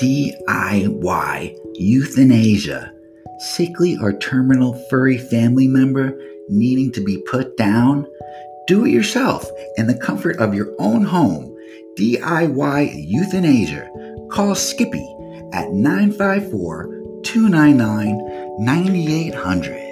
DIY euthanasia. Sickly or terminal furry family member needing to be put down? Do it yourself in the comfort of your own home. DIY euthanasia. Call Skippy at 954 299 9800.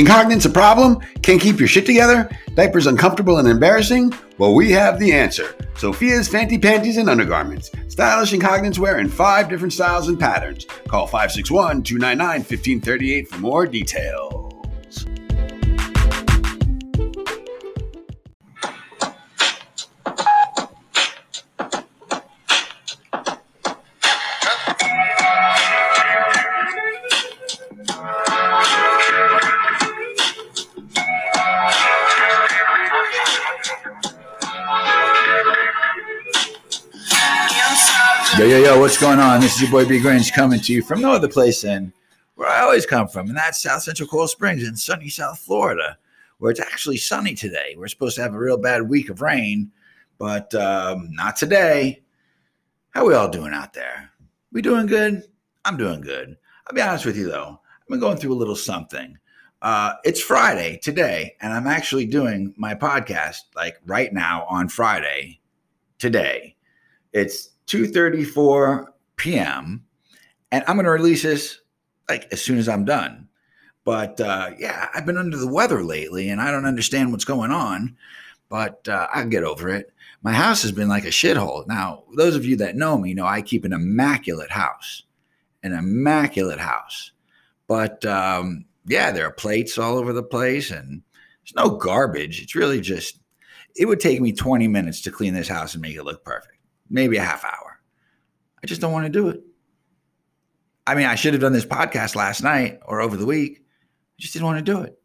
Incontinence a problem? Can't keep your shit together? Diapers uncomfortable and embarrassing? Well, we have the answer. Sophia's Fancy Panties and Undergarments. Stylish incontinence wear in five different styles and patterns. Call 561 299 1538 for more details. Going on? This is your boy B Grinch coming to you from no other place than where I always come from, and that's South Central Coral Springs in sunny South Florida, where it's actually sunny today. We're supposed to have a real bad week of rain, but um, not today. How we all doing out there? We doing good? I'm doing good. I'll be honest with you though, I've been going through a little something. Uh, it's Friday today, and I'm actually doing my podcast like right now on Friday today. It's 2:34 p.m. and I'm going to release this like as soon as I'm done. But uh, yeah, I've been under the weather lately, and I don't understand what's going on. But uh, I'll get over it. My house has been like a shithole. Now, those of you that know me know I keep an immaculate house, an immaculate house. But um, yeah, there are plates all over the place, and there's no garbage. It's really just. It would take me 20 minutes to clean this house and make it look perfect maybe a half hour. I just don't want to do it. I mean, I should have done this podcast last night or over the week. I just didn't want to do it.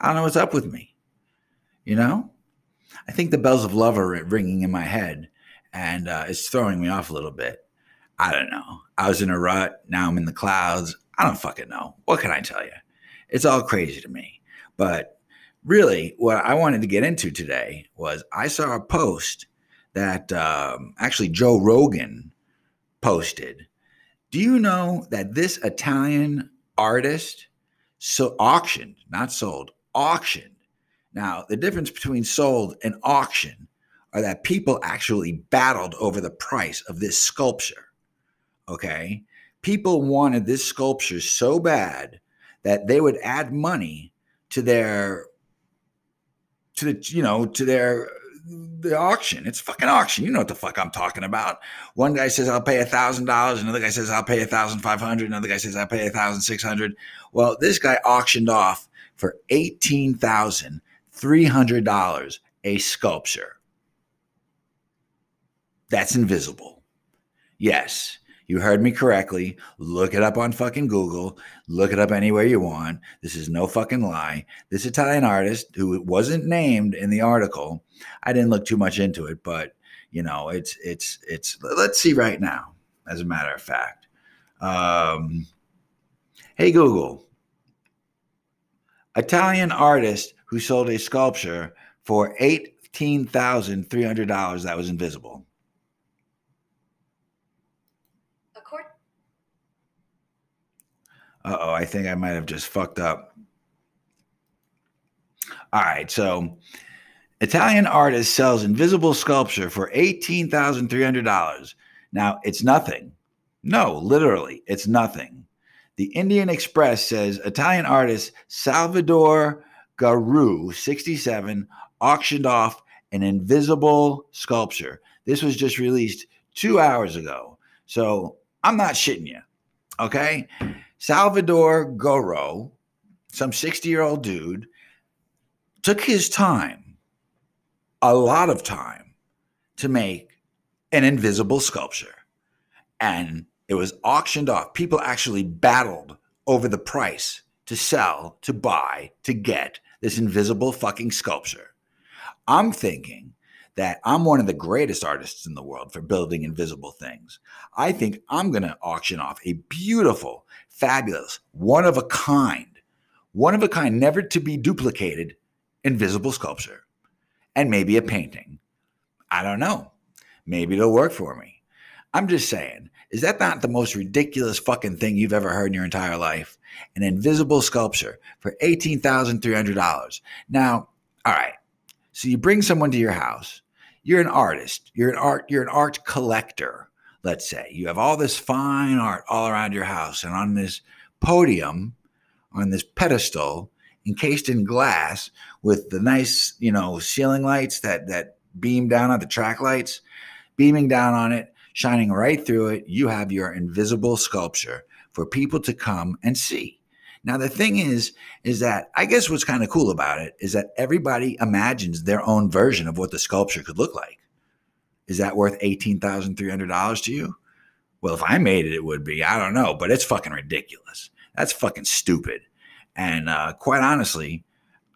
I don't know what's up with me. You know, I think the bells of love are ringing in my head and uh, it's throwing me off a little bit. I don't know. I was in a rut. Now I'm in the clouds. I don't fucking know. What can I tell you? It's all crazy to me. But really, what I wanted to get into today was I saw a post that um, actually Joe Rogan posted. Do you know that this Italian artist so auctioned, not sold, auctioned? Now, the difference between sold and auction are that people actually battled over the price of this sculpture. Okay? People wanted this sculpture so bad that they would add money to their to the you know to their the auction. It's fucking auction. You know what the fuck I'm talking about. One guy says I'll pay a thousand dollars. Another guy says I'll pay a thousand five hundred. Another guy says I'll pay a thousand six hundred. Well, this guy auctioned off for eighteen thousand three hundred dollars a sculpture. That's invisible. Yes, you heard me correctly. Look it up on fucking Google. Look it up anywhere you want. This is no fucking lie. This Italian artist who wasn't named in the article, I didn't look too much into it, but you know, it's it's it's let's see right now, as a matter of fact. Um, hey Google. Italian artist who sold a sculpture for $18,300 that was invisible. Uh oh, I think I might have just fucked up. All right, so Italian artist sells invisible sculpture for $18,300. Now, it's nothing. No, literally, it's nothing. The Indian Express says Italian artist Salvador Garau, 67, auctioned off an invisible sculpture. This was just released two hours ago. So I'm not shitting you. Okay. Salvador Garau, some 60 year old dude, took his time, a lot of time, to make an invisible sculpture. And it was auctioned off. People actually battled over the price to sell, to buy, to get this invisible fucking sculpture. I'm thinking that I'm one of the greatest artists in the world for building invisible things. I think I'm going to auction off a beautiful fabulous, one of a kind, one of a kind, never to be duplicated invisible sculpture and maybe a painting. I don't know. Maybe it'll work for me. I'm just saying, is that not the most ridiculous fucking thing you've ever heard in your entire life? An invisible sculpture for $18,300. Now, all right. So you bring someone to your house. You're an artist. You're an art you're an art collector, let's say. You have all this fine art all around your house and on this podium, on this pedestal, encased in glass with the nice, you know, ceiling lights that that beam down on the track lights, beaming down on it, shining right through it. You have your invisible sculpture for people to come and see. Now the thing is is that I guess what's kind of cool about it is that everybody imagines their own version of what the sculpture could look like. Is that worth $18,300 to you? Well, if I made it, it would be. I don't know, but it's fucking ridiculous. That's fucking stupid. And uh, quite honestly,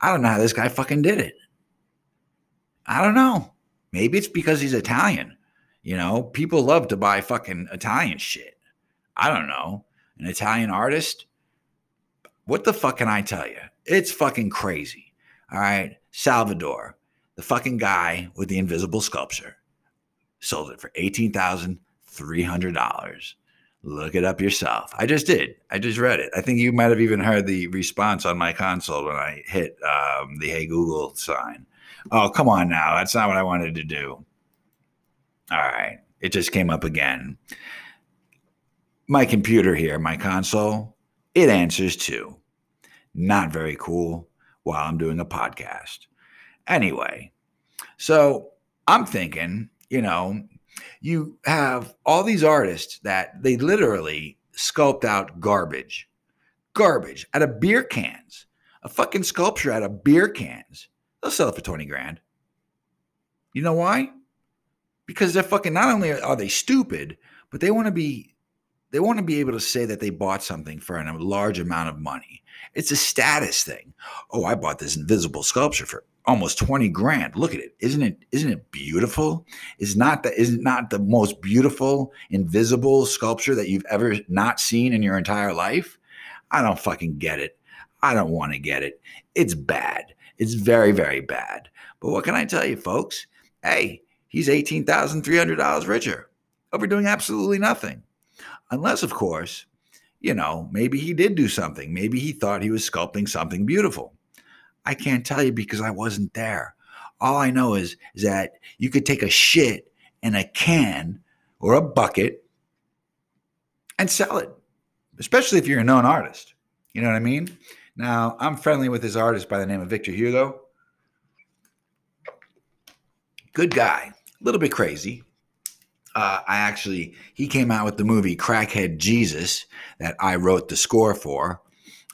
I don't know how this guy fucking did it. I don't know. Maybe it's because he's Italian. You know, people love to buy fucking Italian shit. I don't know. An Italian artist? What the fuck can I tell you? It's fucking crazy. All right. Salvador, the fucking guy with the invisible sculpture, sold it for $18,300. Look it up yourself. I just did. I just read it. I think you might have even heard the response on my console when I hit um, the Hey Google sign. Oh, come on now. That's not what I wanted to do. All right. It just came up again. My computer here, my console, it answers too. Not very cool while I'm doing a podcast. Anyway, so I'm thinking, you know, you have all these artists that they literally sculpt out garbage, garbage out of beer cans, a fucking sculpture out of beer cans. They'll sell it for 20 grand. You know why? Because they're fucking, not only are they stupid, but they want to be they want to be able to say that they bought something for a large amount of money. It's a status thing. Oh, I bought this invisible sculpture for almost 20 grand. Look at it. Isn't it isn't it beautiful? Is not the is not the most beautiful invisible sculpture that you've ever not seen in your entire life? I don't fucking get it. I don't want to get it. It's bad. It's very very bad. But what can I tell you folks? Hey, he's $18,300 richer over doing absolutely nothing. Unless of course, you know, maybe he did do something. Maybe he thought he was sculpting something beautiful. I can't tell you because I wasn't there. All I know is, is that you could take a shit in a can or a bucket and sell it, especially if you're a known artist. You know what I mean? Now, I'm friendly with this artist by the name of Victor Hugo. Good guy, a little bit crazy. Uh, I actually, he came out with the movie Crackhead Jesus that I wrote the score for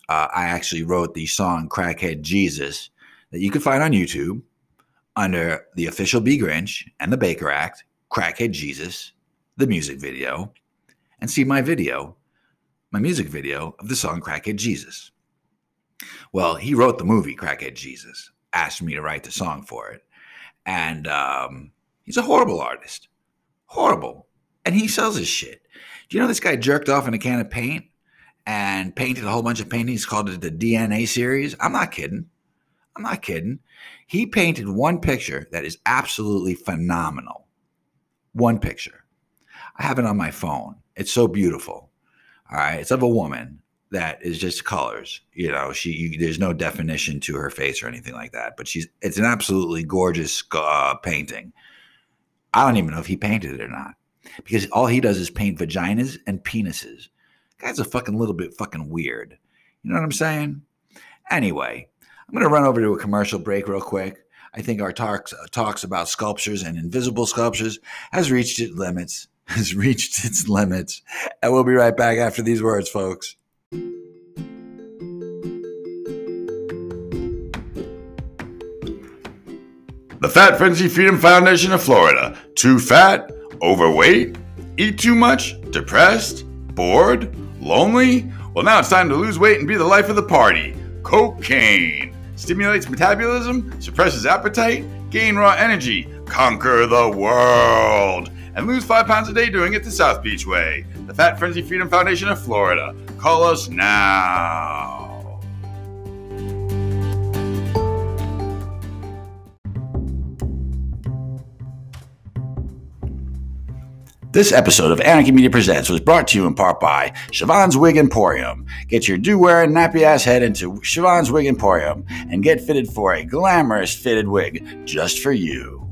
uh, I actually wrote the song Crackhead Jesus that you can find on YouTube under the official B Grinch and the Baker Act, Crackhead Jesus, the music video, and see my video, my music video of the song Crackhead Jesus. Well, he wrote the movie Crackhead Jesus, asked me to write the song for it. And um, he's a horrible artist. Horrible. And he sells his shit. Do you know this guy jerked off in a can of paint? And painted a whole bunch of paintings, called it the DNA series. I'm not kidding. I'm not kidding. He painted one picture that is absolutely phenomenal. One picture. I have it on my phone. It's so beautiful. All right. It's of a woman that is just colors. You know, she you, there's no definition to her face or anything like that. But she's it's an absolutely gorgeous uh, painting. I don't even know if he painted it or not because all he does is paint vaginas and penises. Guy's a fucking little bit fucking weird. You know what I'm saying? Anyway, I'm going to run over to a commercial break real quick. I think our talks uh, talks about sculptures and invisible sculptures has reached its limits. Has reached its limits, and we'll be right back after these words, folks. The Fat Frenzy Freedom Foundation of Florida. Too fat? Overweight? Eat too much? Depressed? Bored? Lonely? Well, now it's time to lose weight and be the life of the party. Cocaine stimulates metabolism, suppresses appetite, gain raw energy, conquer the world, and lose five pounds a day doing it the South Beach way. The Fat Frenzy Freedom Foundation of Florida. Call us now. This episode of Anarchy Media Presents was brought to you in part by Siobhan's Wig Emporium. Get your do-wearing nappy ass head into Siobhan's Wig Emporium and get fitted for a glamorous fitted wig just for you.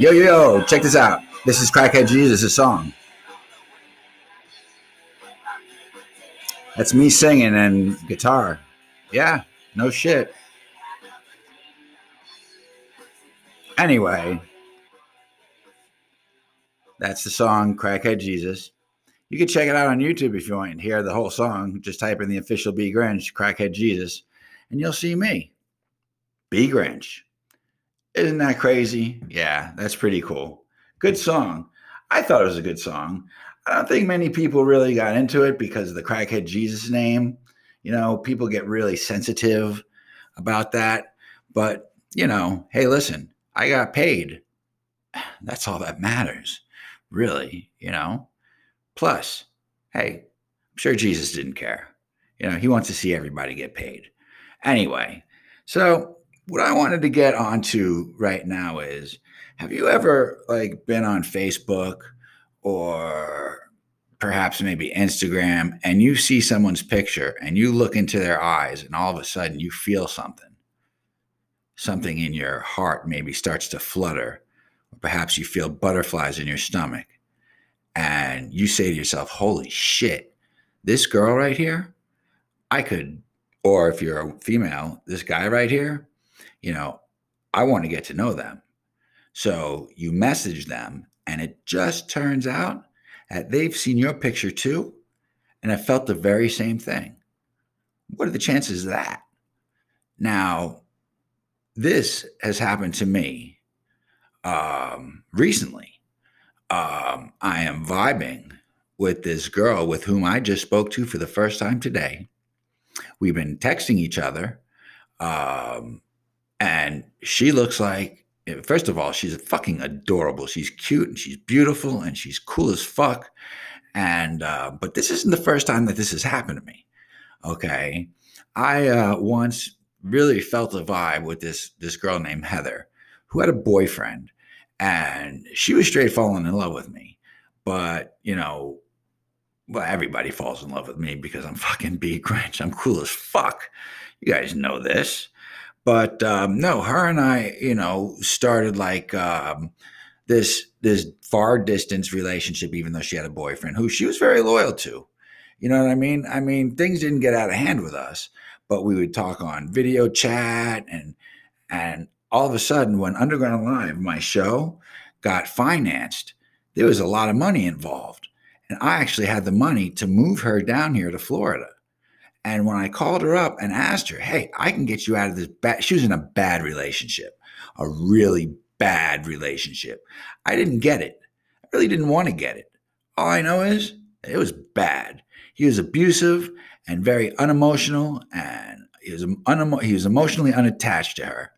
Yo, yo, yo, check this out. This is Crackhead Jesus' song. That's me singing and guitar. Yeah, no shit. Anyway, that's the song Crackhead Jesus. You can check it out on YouTube if you want to hear the whole song. Just type in the official B Grinch, Crackhead Jesus, and you'll see me. B Grinch. Isn't that crazy? Yeah, that's pretty cool. Good song. I thought it was a good song. I don't think many people really got into it because of the crackhead Jesus name. You know, people get really sensitive about that. But, you know, hey, listen, I got paid. That's all that matters, really, you know? Plus, hey, I'm sure Jesus didn't care. You know, he wants to see everybody get paid. Anyway, so what I wanted to get onto right now is have you ever like been on Facebook or perhaps maybe Instagram and you see someone's picture and you look into their eyes and all of a sudden you feel something? Something in your heart maybe starts to flutter or perhaps you feel butterflies in your stomach and you say to yourself holy shit this girl right here I could or if you're a female this guy right here you know, I want to get to know them. So you message them, and it just turns out that they've seen your picture too and have felt the very same thing. What are the chances of that? Now, this has happened to me um, recently. Um, I am vibing with this girl with whom I just spoke to for the first time today. We've been texting each other um, and she looks like, first of all, she's fucking adorable. She's cute and she's beautiful and she's cool as fuck. And, uh, but this isn't the first time that this has happened to me. Okay. I uh, once really felt a vibe with this, this girl named Heather who had a boyfriend and she was straight falling in love with me. But, you know, well, everybody falls in love with me because I'm fucking B Grinch. I'm cool as fuck. You guys know this. But um, no, her and I, you know, started like um, this this far distance relationship, even though she had a boyfriend who she was very loyal to. You know what I mean? I mean, things didn't get out of hand with us, but we would talk on video chat and and all of a sudden when Underground Live, my show, got financed, there was a lot of money involved. And I actually had the money to move her down here to Florida. And when I called her up and asked her, hey, I can get you out of this bad, she was in a bad relationship, a really bad relationship. I didn't get it. I really didn't want to get it. All I know is it was bad. He was abusive and very unemotional, and he was, unemo- he was emotionally unattached to her.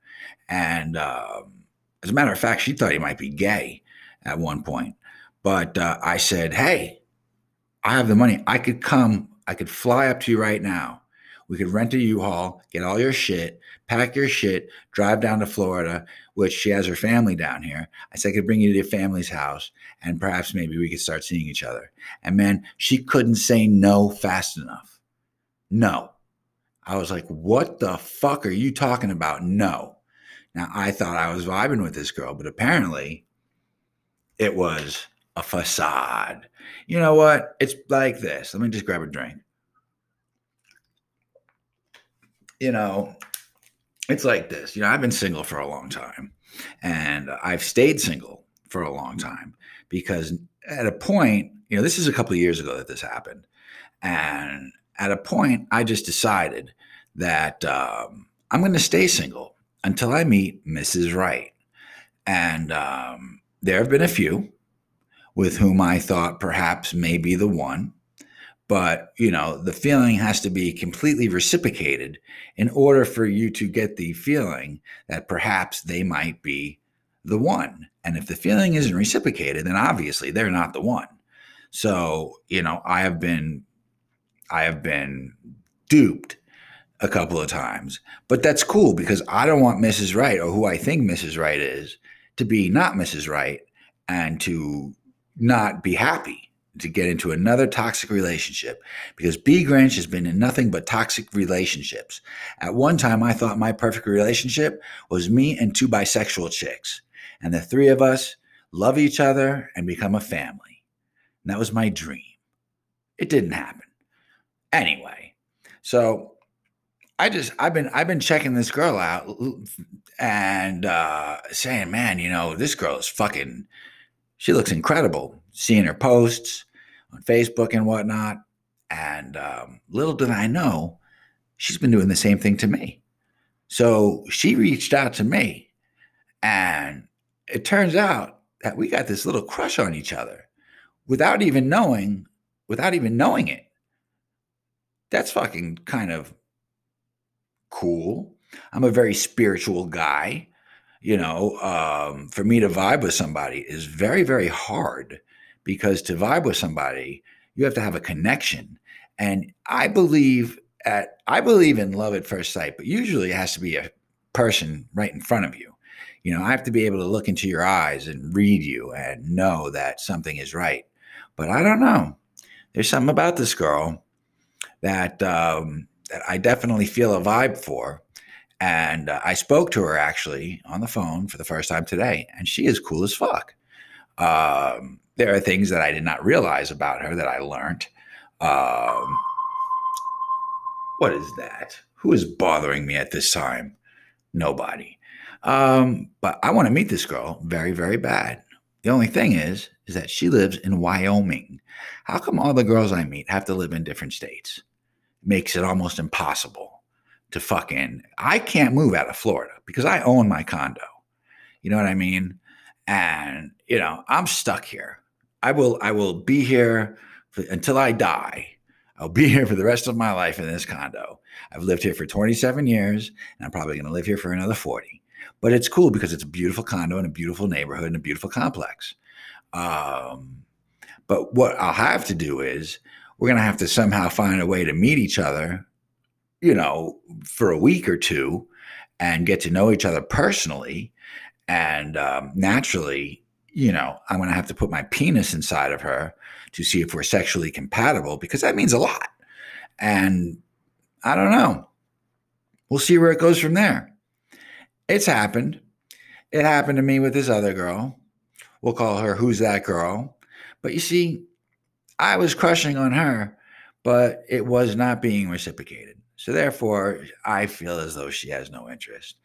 And um, as a matter of fact, she thought he might be gay at one point. But uh, I said, hey, I have the money. I could come I could fly up to you right now. We could rent a U-Haul, get all your shit, pack your shit, drive down to Florida, which she has her family down here. I said I could bring you to your family's house and perhaps maybe we could start seeing each other. And man, she couldn't say no fast enough. No. I was like, what the fuck are you talking about? No. Now I thought I was vibing with this girl, but apparently it was a facade. You know what? It's like this. Let me just grab a drink. You know, it's like this. You know, I've been single for a long time and I've stayed single for a long time because at a point, you know, this is a couple of years ago that this happened. And at a point, I just decided that um, I'm going to stay single until I meet Mrs. Right. And um, there have been a few with whom I thought perhaps may be the one. But, you know, the feeling has to be completely reciprocated in order for you to get the feeling that perhaps they might be the one. And if the feeling isn't reciprocated, then obviously they're not the one. So, you know, I have been I have been duped a couple of times. But that's cool because I don't want Mrs. Right or who I think Mrs. Right is to be not Mrs. Right and to not be happy to get into another toxic relationship because B Grinch has been in nothing but toxic relationships. At one time, I thought my perfect relationship was me and two bisexual chicks, and the three of us love each other and become a family. And that was my dream. It didn't happen. Anyway, so I just I've been I've been checking this girl out and uh, saying, man, you know, this girl is fucking. She looks incredible. Seeing her posts on Facebook and whatnot, and um, little did I know, she's been doing the same thing to me. So she reached out to me, and it turns out that we got this little crush on each other without even knowing, without even knowing it. That's fucking kind of cool. I'm a very spiritual guy. You know, um, for me to vibe with somebody is very, very hard because to vibe with somebody, you have to have a connection. And I believe at I believe in love at first sight, but usually it has to be a person right in front of you. You know, I have to be able to look into your eyes and read you and know that something is right. But I don't know. There's something about this girl that um, that I definitely feel a vibe for. And uh, I spoke to her actually on the phone for the first time today, and she is cool as fuck. Um, there are things that I did not realize about her that I learned. Um, what is that? Who is bothering me at this time? Nobody. Um, but I want to meet this girl very, very bad. The only thing is, is that she lives in Wyoming. How come all the girls I meet have to live in different states? makes it almost impossible to fucking. I can't move out of Florida because I own my condo. You know what I mean? And you know, I'm stuck here. I will. I will be here for, until I die. I'll be here for the rest of my life in this condo. I've lived here for 27 years, and I'm probably going to live here for another 40. But it's cool because it's a beautiful condo in a beautiful neighborhood and a beautiful complex. Um, but what I'll have to do is we're going to have to somehow find a way to meet each other, you know, for a week or two and get to know each other personally. And um, naturally, you know, I'm going to have to put my penis inside of her to see if we're sexually compatible because that means a lot. And I don't know. We'll see where it goes from there. It's happened. It happened to me with this other girl. We'll call her Who's That Girl. But you see, I was crushing on her, but it was not being reciprocated. So therefore, I feel as though she has no interest.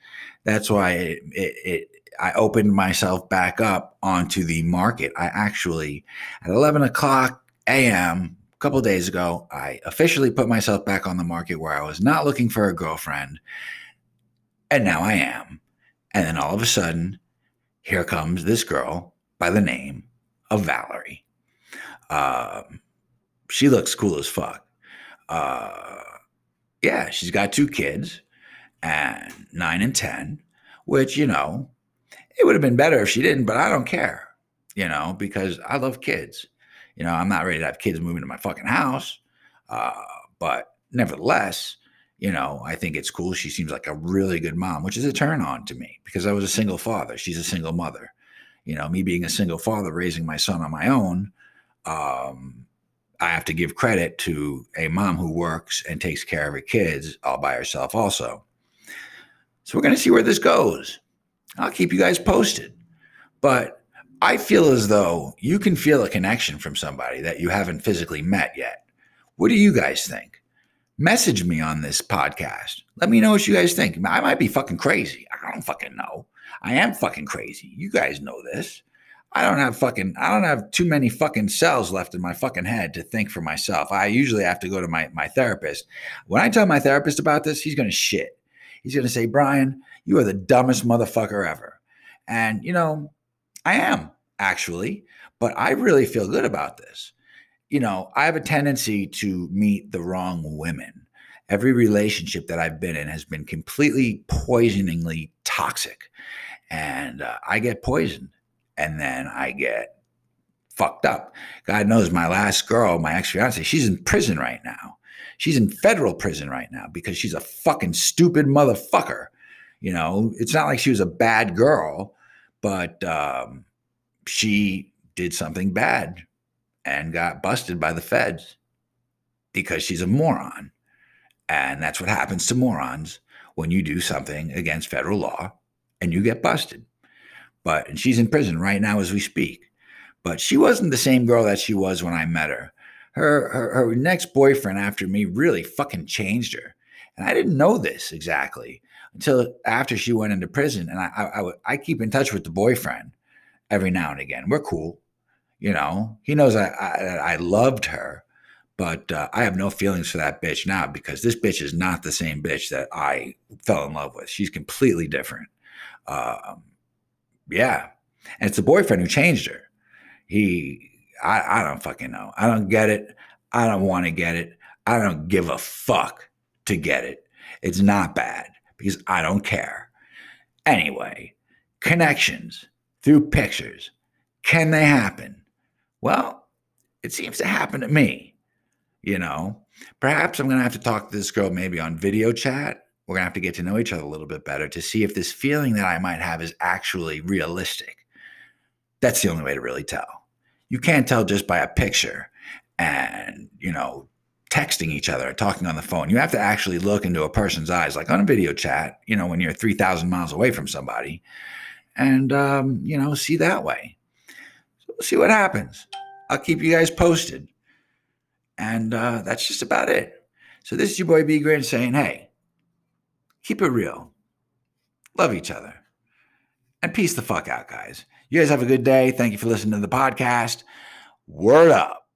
That's why it, it, it, I opened myself back up onto the market. I actually, at 11 o'clock a.m., a couple days ago, I officially put myself back on the market where I was not looking for a girlfriend. And now I am. And then all of a sudden, here comes this girl by the name of Valerie. Um, she looks cool as fuck. Uh, yeah, she's got two kids, and nine and ten. Which you know, it would have been better if she didn't, but I don't care. You know, because I love kids. You know, I'm not ready to have kids move into my fucking house, uh, but nevertheless, you know, I think it's cool. She seems like a really good mom, which is a turn on to me because I was a single father. She's a single mother. You know, me being a single father, raising my son on my own, um, I have to give credit to a mom who works and takes care of her kids all by herself, also. So we're going to see where this goes. I'll keep you guys posted. But I feel as though you can feel a connection from somebody that you haven't physically met yet. What do you guys think? Message me on this podcast. Let me know what you guys think. I might be fucking crazy. I don't fucking know. I am fucking crazy. You guys know this. I don't have fucking I don't have too many fucking cells left in my fucking head to think for myself. I usually have to go to my my therapist. When I tell my therapist about this, he's going to shit. He's going to say, "Brian, you are the dumbest motherfucker ever." And you know, I am actually, but I really feel good about this. You know, I have a tendency to meet the wrong women. Every relationship that I've been in has been completely poisoningly toxic. and uh, I get poisoned, and then I get fucked up. God knows my last girl, my ex fiance, she's in prison right now. She's in federal prison right now because she's a fucking stupid motherfucker. You know, it's not like she was a bad girl, but um, she did something bad and got busted by the feds because she's a moron. And that's what happens to morons when you do something against federal law and you get busted. But and she's in prison right now as we speak. But she wasn't the same girl that she was when I met her. Her her, her next boyfriend after me really fucking changed her. And I didn't know this exactly until after she went into prison. And I, I, I, I keep in touch with the boyfriend every now and again. We're cool. You know, he knows I, I, I loved her, but uh, I have no feelings for that bitch now because this bitch is not the same bitch that I fell in love with. She's completely different. Um, yeah. And it's the boyfriend who changed her. He, I, I don't fucking know. I don't get it. I don't want to get it. I don't give a fuck to get it. It's not bad because I don't care. Anyway, connections through pictures. Can they happen? Well, it seems to happen to me. You know, perhaps I'm going to have to talk to this girl maybe on video chat. We're going to have to get to know each other a little bit better to see if this feeling that I might have is actually realistic. That's the only way to really tell. You can't tell just by a picture and, you know, texting each other, talking on the phone. You have to actually look into a person's eyes, like on a video chat, you know, when you're 3,000 miles away from somebody, and, um, you know, see that way. So we'll see what happens. I'll keep you guys posted. And uh, that's just about it. So this is your boy B Grin saying, hey, keep it real, love each other, and peace the fuck out, guys. You guys have a good day. Thank you for listening to the podcast. Word up.